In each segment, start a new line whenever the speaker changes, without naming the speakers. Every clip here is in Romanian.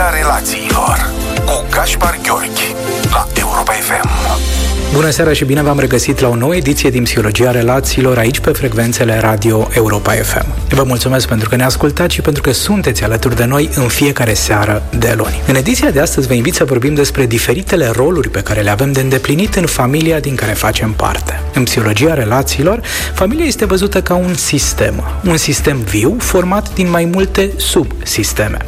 Psihologia relațiilor cu Gaspar Gheorghi la Europa FM.
Bună seara și bine v-am regăsit la o nouă ediție din Psihologia Relațiilor aici pe frecvențele Radio Europa FM. Vă mulțumesc pentru că ne ascultați și pentru că sunteți alături de noi în fiecare seară de luni. În ediția de astăzi vă invit să vorbim despre diferitele roluri pe care le avem de îndeplinit în familia din care facem parte. În Psihologia Relațiilor, familia este văzută ca un sistem, un sistem viu format din mai multe subsisteme.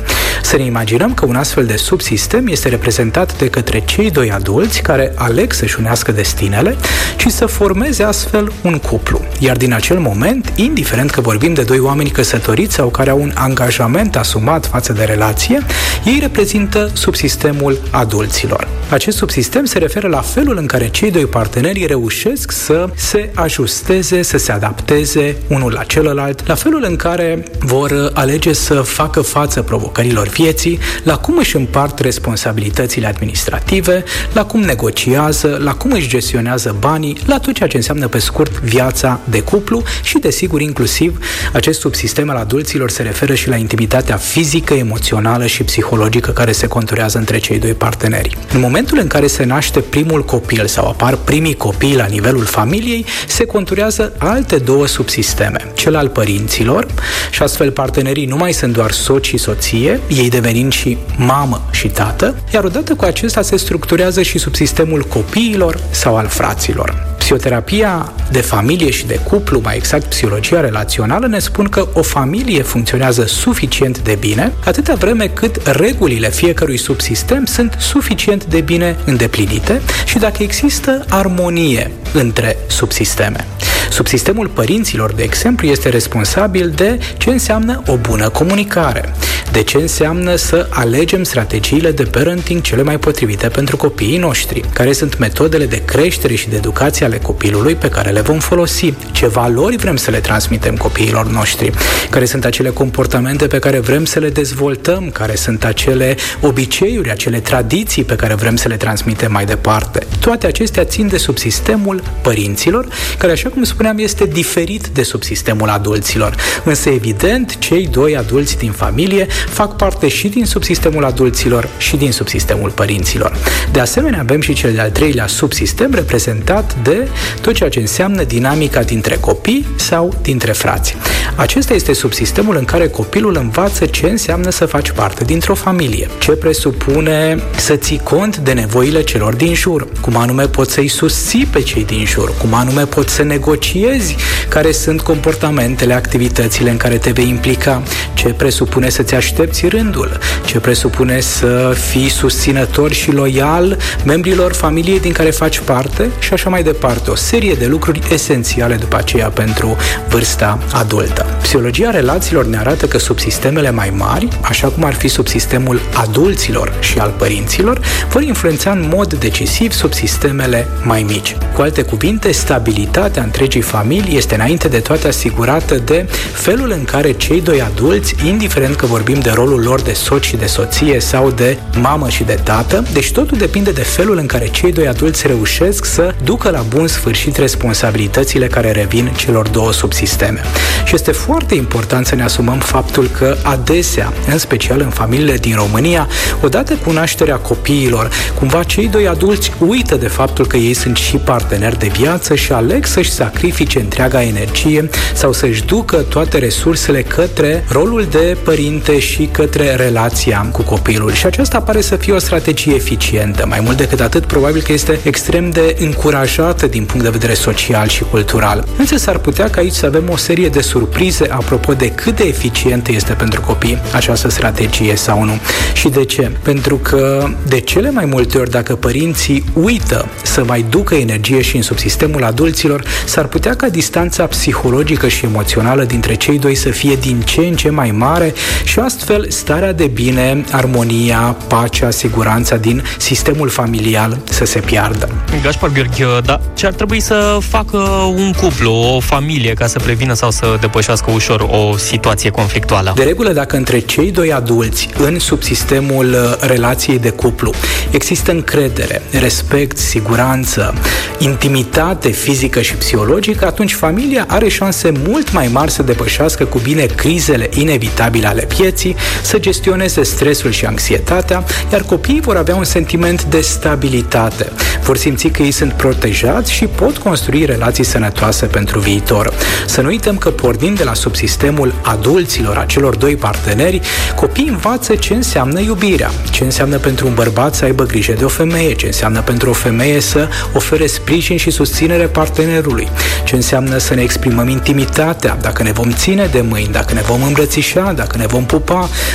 Să ne imaginăm că un astfel de subsistem este reprezentat de către cei doi adulți care aleg să-și unească destinele și să formeze astfel un cuplu. Iar din acel moment, indiferent că vorbim de doi oameni căsătoriți sau care au un angajament asumat față de relație, ei reprezintă subsistemul adulților. Acest subsistem se referă la felul în care cei doi parteneri reușesc să se ajusteze, să se adapteze unul la celălalt, la felul în care vor alege să facă față provocărilor vieții, la cum își împart responsabilitățile administrative, la cum negociază, la cum își gestionează banii, la tot ceea ce înseamnă pe scurt viața de cuplu și, desigur, inclusiv acest subsistem al adulților se referă și la intimitatea fizică, emoțională și psihologică care se conturează între cei doi parteneri. În momentul în care se naște primul copil sau apar primii copii la nivelul familiei, se conturează alte două subsisteme, cel al părinților și astfel partenerii nu mai sunt doar soci și soție, ei devenind și mamă și tată, iar odată cu acesta se structurează și subsistemul copiilor sau al fraților. Psihoterapia de familie și de cuplu, mai exact psihologia relațională, ne spun că o familie funcționează suficient de bine atâta vreme cât regulile fiecărui subsistem sunt suficient de bine îndeplinite și dacă există armonie între subsisteme. Subsistemul părinților, de exemplu, este responsabil de ce înseamnă o bună comunicare, de ce înseamnă să alegem strategiile de parenting cele mai potrivite pentru copiii noștri, care sunt metodele de creștere și de educație ale copilului pe care le vom folosi, ce valori vrem să le transmitem copiilor noștri, care sunt acele comportamente pe care vrem să le dezvoltăm, care sunt acele obiceiuri, acele tradiții pe care vrem să le transmitem mai departe. Toate acestea țin de subsistemul părinților, care, așa cum spuneam, este diferit de subsistemul adulților. Însă, evident, cei doi adulți din familie fac parte și din subsistemul adulților și din subsistemul părinților. De asemenea, avem și cel de-al treilea subsistem reprezentat de tot ceea ce înseamnă dinamica dintre copii sau dintre frați. Acesta este subsistemul în care copilul învață ce înseamnă să faci parte dintr-o familie, ce presupune să ții cont de nevoile celor din jur, cum anume poți să-i susții pe cei din jur, cum anume poți să negociezi care sunt comportamentele, activitățile în care te vei implica, ce presupune să-ți aștepți rândul, ce presupune să fii susținător și loial membrilor familiei din care faci parte și așa mai departe. O serie de lucruri esențiale după aceea pentru vârsta adultă. Psihologia relațiilor ne arată că subsistemele mai mari, așa cum ar fi subsistemul adulților și al părinților, vor influența în mod decisiv subsistemele mai mici. Cu alte cuvinte, stabilitatea întregii familii este înainte de toate asigurată de felul în care cei doi adulți, indiferent că vorbim de rolul lor de soț și de soție sau de mamă și de tată, deci totul depinde de felul în care cei doi adulți reușesc să ducă la bun sfârșit responsabilitățile care revin celor două subsisteme. Și este foarte important să ne asumăm faptul că adesea, în special în familiile din România, odată cu nașterea copiilor, cumva cei doi adulți uită de faptul că ei sunt și parteneri de viață și aleg să-și sacrifice întreaga energie sau să-și ducă toate resursele către rolul de părinte și către relația cu copilul. Și aceasta pare să fie o strategie eficientă. Mai mult decât atât, probabil că este extrem de încurajată din punct de vedere social și cultural. Însă s-ar putea ca aici să avem o serie de surprize apropo de cât de eficientă este pentru copii această strategie sau nu. Și de ce? Pentru că de cele mai multe ori, dacă părinții uită să mai ducă energie și în subsistemul adulților, s-ar putea ca distanța psihologică și emoțională dintre cei doi să fie din ce în ce mai mare și astfel starea de bine, armonia, pacea, siguranța din sistemul familial să se piardă.
Gașpar Gheorghe, da, ce ar trebui să facă un cuplu, o familie, ca să prevină sau să depășească ușor o situație conflictuală?
De regulă, dacă între cei doi adulți în subsistemul uh, relației de cuplu există încredere, respect, siguranță, intimitate fizică și psihologică, atunci familia are șanse mult mai mari să depășească cu bine crizele inevitabile ale vieții vieții, să gestioneze stresul și anxietatea, iar copiii vor avea un sentiment de stabilitate. Vor simți că ei sunt protejați și pot construi relații sănătoase pentru viitor. Să nu uităm că pornind de la subsistemul adulților a celor doi parteneri, copiii învață ce înseamnă iubirea, ce înseamnă pentru un bărbat să aibă grijă de o femeie, ce înseamnă pentru o femeie să ofere sprijin și susținere partenerului, ce înseamnă să ne exprimăm intimitatea, dacă ne vom ține de mâini, dacă ne vom îmbrățișa, dacă ne vom pupa,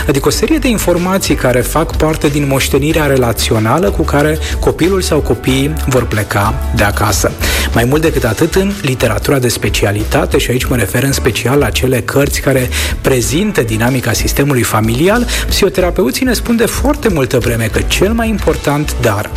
adică o serie de informații care fac parte din moștenirea relațională cu care copilul sau copiii vor pleca de acasă. Mai mult decât atât, în literatura de specialitate, și aici mă refer în special la cele cărți care prezintă dinamica sistemului familial, psihoterapeuții ne spun de foarte multă vreme că cel mai important dar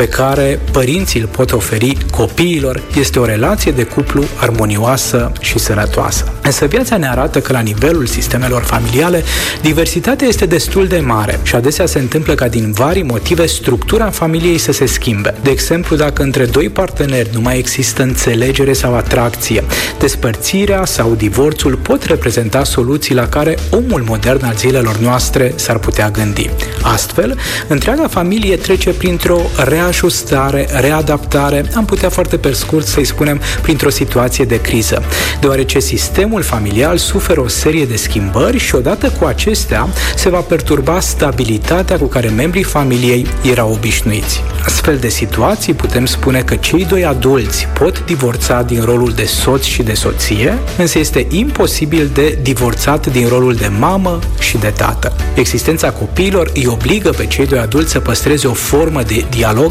pe care părinții îl pot oferi copiilor este o relație de cuplu armonioasă și sănătoasă. Însă viața ne arată că la nivelul sistemelor familiale diversitatea este destul de mare și adesea se întâmplă ca din vari motive structura familiei să se schimbe. De exemplu, dacă între doi parteneri nu mai există înțelegere sau atracție, despărțirea sau divorțul pot reprezenta soluții la care omul modern al zilelor noastre s-ar putea gândi. Astfel, întreaga familie trece printr-o reajustare, readaptare, am putea foarte pe scurt să-i spunem printr-o situație de criză, deoarece sistemul familial suferă o serie de schimbări și odată cu acestea se va perturba stabilitatea cu care membrii familiei erau obișnuiți. Astfel de situații putem spune că cei doi adulți pot divorța din rolul de soț și de soție, însă este imposibil de divorțat din rolul de mamă și de tată. Existența copiilor îi obligă pe cei doi adulți să păstreze o formă de dialog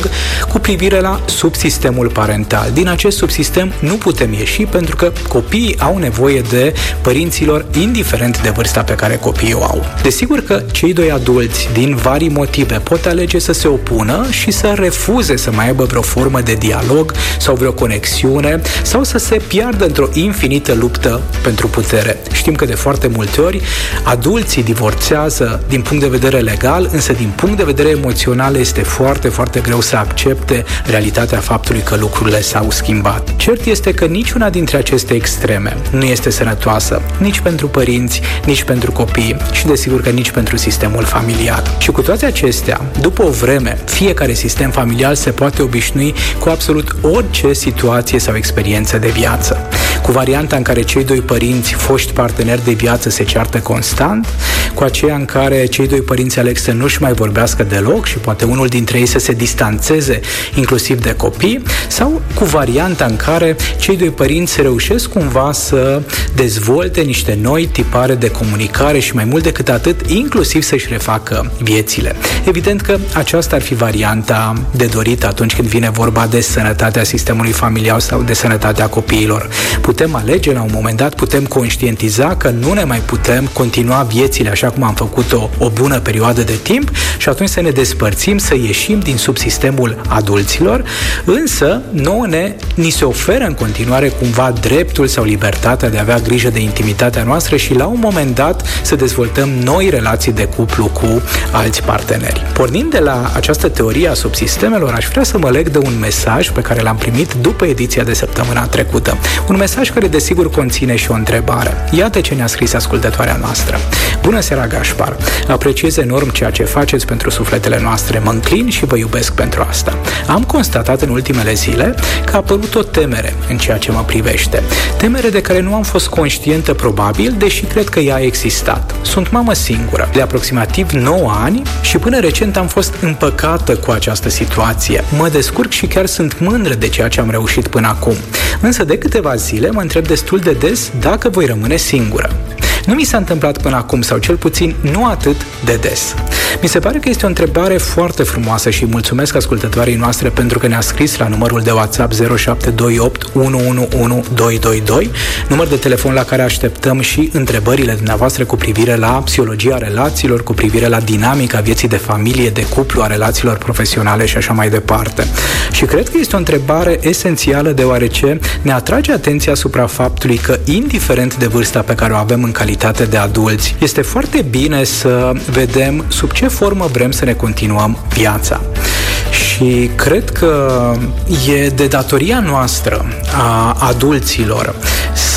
cu privire la subsistemul parental. Din acest subsistem nu putem ieși pentru că copiii au nevoie de părinților indiferent de vârsta pe care copiii o au. Desigur că cei doi adulți, din vari motive, pot alege să se opună și să refuze să mai aibă vreo formă de dialog sau vreo conexiune sau să se piardă într-o infinită luptă pentru putere. Știm că de foarte multe ori adulții divorțează din punct de vedere legal, însă din punct de vedere emoțional este foarte, foarte greu să accepte realitatea faptului că lucrurile s-au schimbat. Cert este că niciuna dintre aceste extreme nu este sănătoasă, nici pentru părinți, nici pentru copii și desigur că nici pentru sistemul familial. Și cu toate acestea, după o vreme, fiecare sistem familial se poate obișnui cu absolut orice situație sau experiență de viață. Cu varianta în care cei doi părinți, foști parteneri de viață, se ceartă constant, cu aceea în care cei doi părinți aleg să nu-și mai vorbească deloc și poate unul dintre ei să se distanțeze inclusiv de copii, sau cu varianta în care cei doi părinți reușesc cumva să dezvolte niște noi tipare de comunicare și mai mult decât atât, inclusiv să-și refacă viețile. Evident că aceasta ar fi varianta de dorit atunci când vine vorba de sănătatea sistemului familial sau de sănătatea copiilor. Putem alege la un moment dat, putem conștientiza că nu ne mai putem continua viețile așa cum am făcut-o o bună perioadă de timp și atunci să ne despărțim, să ieșim din subsistemul adulților, însă nouă ne, ni se oferă în continuare cumva dreptul sau libertatea de a avea grijă de intimitatea noastră și la un moment dat să dezvoltăm noi relații de cuplu cu alți parteneri. Pornind de la această teorie a subsistemelor, aș vrea să mă leg de un mesaj pe care l-am primit după ediția de săptămâna trecută. Un mesaj care desigur conține și o întrebare. Iată ce ne-a scris ascultătoarea noastră. Bună seara, Gașpar! Apreciez enorm ceea ce faceți pentru sufletele noastre. Mă înclin și vă iubesc pentru asta. Am constatat în ultimele zile că a apărut o temere în ceea ce mă privește. Temere de care nu am fost conștientă probabil, deși cred că ea a existat. Sunt mamă singură, de aproximativ 9 ani și până recent am fost împăcată cu această situație. Mă descurc și chiar sunt mândră de ceea ce am reușit până acum. Însă de câteva zile mă întreb destul de des dacă voi rămâne singură. Nu mi s-a întâmplat până acum, sau cel puțin nu atât de des. Mi se pare că este o întrebare foarte frumoasă și mulțumesc ascultătoarei noastre pentru că ne-a scris la numărul de WhatsApp 0728 111222, număr de telefon la care așteptăm și întrebările dumneavoastră cu privire la psihologia relațiilor, cu privire la dinamica vieții de familie, de cuplu, a relațiilor profesionale și așa mai departe. Și cred că este o întrebare esențială deoarece ne atrage atenția asupra faptului că, indiferent de vârsta pe care o avem în calitate de adulți, este foarte bine să vedem sub ce formă vrem să ne continuăm viața. Și cred că e de datoria noastră a adulților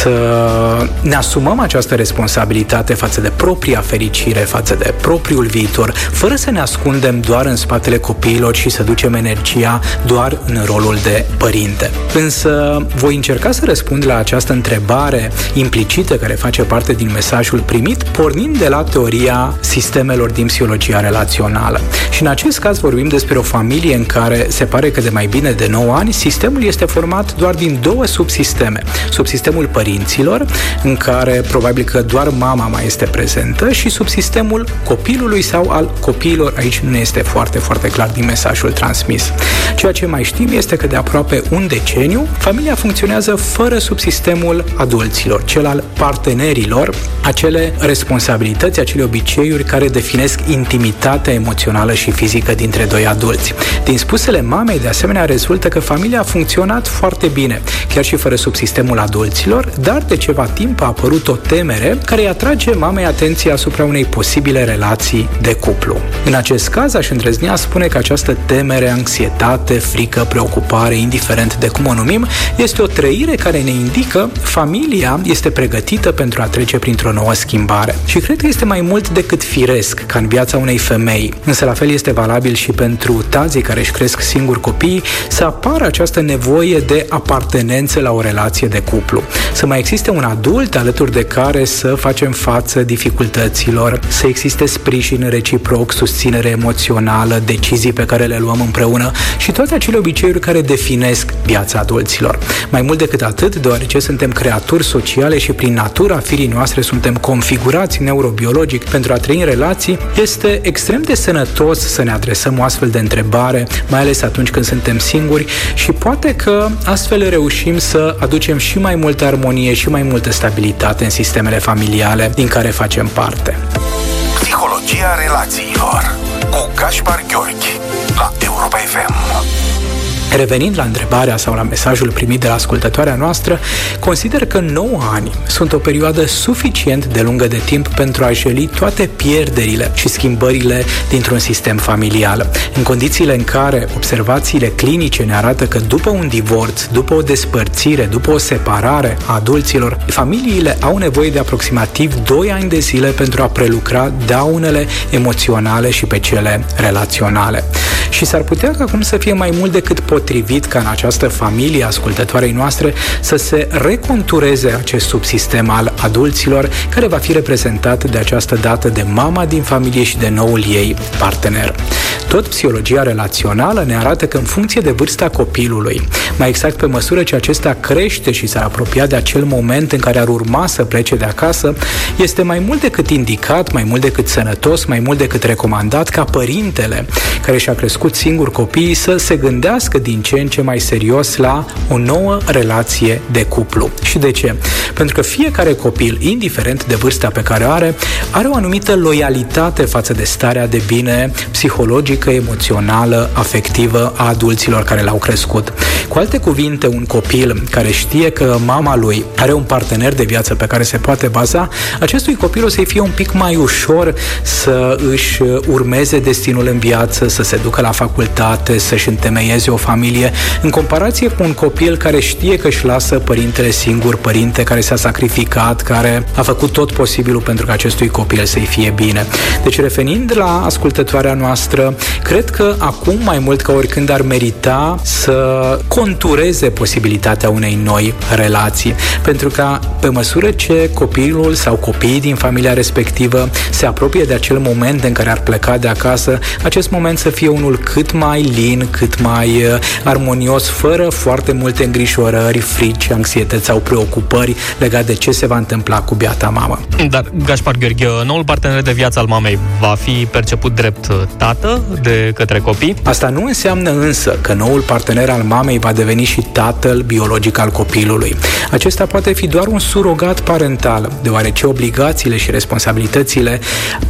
să ne asumăm această responsabilitate față de propria fericire, față de propriul viitor, fără să ne ascundem doar în spatele copiilor și să ducem energia doar în rolul de părinte. Însă voi încerca să răspund la această întrebare implicită care face parte din mesajul primit, pornind de la teoria sistemelor din psihologia relațională. Și în acest caz vorbim despre o familie în care se pare că de mai bine de 9 ani sistemul este format doar din două subsisteme. Subsistemul părinților, în care probabil că doar mama mai este prezentă și subsistemul copilului sau al copiilor, aici nu este foarte, foarte clar din mesajul transmis. Ceea ce mai știm este că de aproape un deceniu, familia funcționează fără subsistemul adulților, cel al partenerilor, acele responsabilități, acele obiceiuri care definesc intimitatea emoțională și fizică dintre doi adulți. Din spusele mamei, de asemenea, rezultă că familia a funcționat foarte bine, chiar și fără subsistemul adulților, dar de ceva timp a apărut o temere care îi atrage mamei atenția asupra unei posibile relații de cuplu. În acest caz, aș îndrăznea spune că această temere, anxietate, frică, preocupare, indiferent de cum o numim, este o trăire care ne indică familia este pregătită pentru a trece printr-o nouă schimbare. Și cred că este mai mult decât firesc ca în viața unei femei. Însă la fel este valabil și pentru tazii care își cresc singuri copii să apară această nevoie de apartenență la o relație de cuplu. Să mai existe un adult alături de care să facem față dificultăților, să existe sprijin reciproc, susținere emoțională, decizii pe care le luăm împreună și toate acele obiceiuri care definesc viața adulților. Mai mult decât atât, deoarece suntem creaturi sociale și prin natura firii noastre suntem configurați neurobiologic pentru a trăi în relații, este extrem de sănătos să ne adresăm o astfel de întrebare, mai ales atunci când suntem singuri și poate că astfel reușim să aducem și mai multă armonie și mai multă stabilitate în sistemele familiale din care facem parte.
Psihologia relațiilor cu Gaspar Gheorghi la Europa FM.
Revenind la întrebarea sau la mesajul primit de la ascultătoarea noastră, consider că 9 ani sunt o perioadă suficient de lungă de timp pentru a jeli toate pierderile și schimbările dintr-un sistem familial. În condițiile în care observațiile clinice ne arată că după un divorț, după o despărțire, după o separare a adulților, familiile au nevoie de aproximativ 2 ani de zile pentru a prelucra daunele emoționale și pe cele relaționale. Și s-ar putea ca acum să fie mai mult decât pot potrivit ca în această familie ascultătoarei noastre să se recontureze acest subsistem al adulților care va fi reprezentat de această dată de mama din familie și de noul ei partener. Tot psihologia relațională ne arată că în funcție de vârsta copilului, mai exact pe măsură ce acesta crește și s-ar apropia de acel moment în care ar urma să plece de acasă, este mai mult decât indicat, mai mult decât sănătos, mai mult decât recomandat ca părintele care și-a crescut singur copiii să se gândească din din ce în ce mai serios la o nouă relație de cuplu. Și de ce? Pentru că fiecare copil, indiferent de vârsta pe care o are, are o anumită loialitate față de starea de bine psihologică, emoțională, afectivă a adulților care l-au crescut. Cu alte cuvinte, un copil care știe că mama lui are un partener de viață pe care se poate baza, acestui copil o să-i fie un pic mai ușor să își urmeze destinul în viață, să se ducă la facultate, să-și întemeieze o familie familie, în comparație cu un copil care știe că își lasă părintele singur, părinte care s-a sacrificat, care a făcut tot posibilul pentru ca acestui copil să-i fie bine. Deci, revenind la ascultătoarea noastră, cred că acum mai mult ca oricând ar merita să contureze posibilitatea unei noi relații, pentru că pe măsură ce copilul sau copiii din familia respectivă se apropie de acel moment în care ar pleca de acasă, acest moment să fie unul cât mai lin, cât mai armonios, fără foarte multe îngrijorări, frici, anxietăți sau preocupări legate de ce se va întâmpla cu biata mamă.
Dar, Gaspar Gheorghe, noul partener de viață al mamei va fi perceput drept tată de către copii?
Asta nu înseamnă însă că noul partener al mamei va deveni și tatăl biologic al copilului. Acesta poate fi doar un surogat parental, deoarece obligațiile și responsabilitățile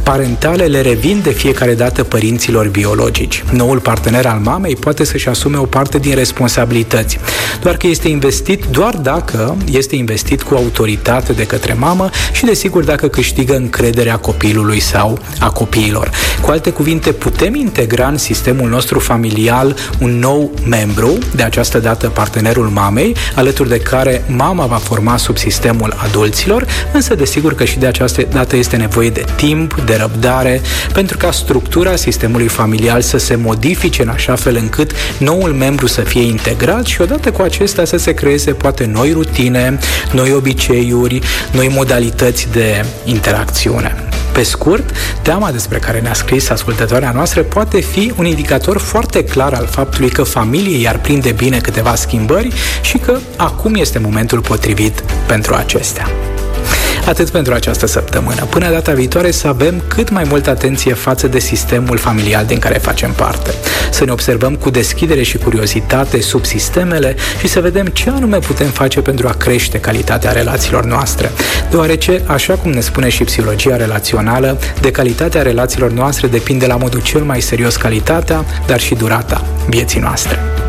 parentale le revin de fiecare dată părinților biologici. Noul partener al mamei poate să-și asume o parte din responsabilități. Doar că este investit doar dacă este investit cu autoritate de către mamă și desigur dacă câștigă încrederea copilului sau a copiilor. Cu alte cuvinte, putem interveni integra în sistemul nostru familial un nou membru, de această dată partenerul mamei, alături de care mama va forma sub sistemul adulților, însă desigur că și de această dată este nevoie de timp, de răbdare, pentru ca structura sistemului familial să se modifice în așa fel încât noul membru să fie integrat și odată cu acesta să se creeze poate noi rutine, noi obiceiuri, noi modalități de interacțiune. Pe scurt, teama despre care ne-a scris ascultătoarea noastră poate fi un indicator foarte clar al faptului că familiei i-ar prinde bine câteva schimbări și că acum este momentul potrivit pentru acestea. Atât pentru această săptămână. Până data viitoare să avem cât mai multă atenție față de sistemul familial din care facem parte. Să ne observăm cu deschidere și curiozitate sub sistemele și să vedem ce anume putem face pentru a crește calitatea relațiilor noastre. Deoarece, așa cum ne spune și psihologia relațională, de calitatea relațiilor noastre depinde la modul cel mai serios calitatea, dar și durata vieții noastre.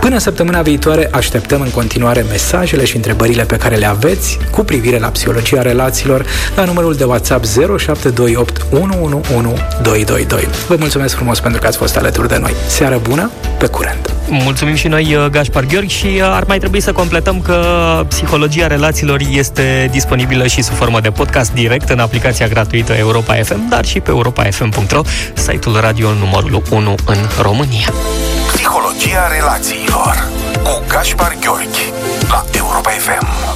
Până săptămâna viitoare așteptăm în continuare mesajele și întrebările pe care le aveți cu privire la psihologia relațiilor la numărul de WhatsApp 0728 111222. Vă mulțumesc frumos pentru că ați fost alături de noi. Seară bună, pe curent!
Mulțumim și noi, uh, Gașpar Gheorghi, și uh, ar mai trebui să completăm că psihologia relațiilor este disponibilă și sub formă de podcast direct în aplicația gratuită Europa FM, dar și pe europafm.ro, site-ul radio numărul 1 în România.
Psihologia relațiilor cu Gaspar Gheorghi la Europa FM.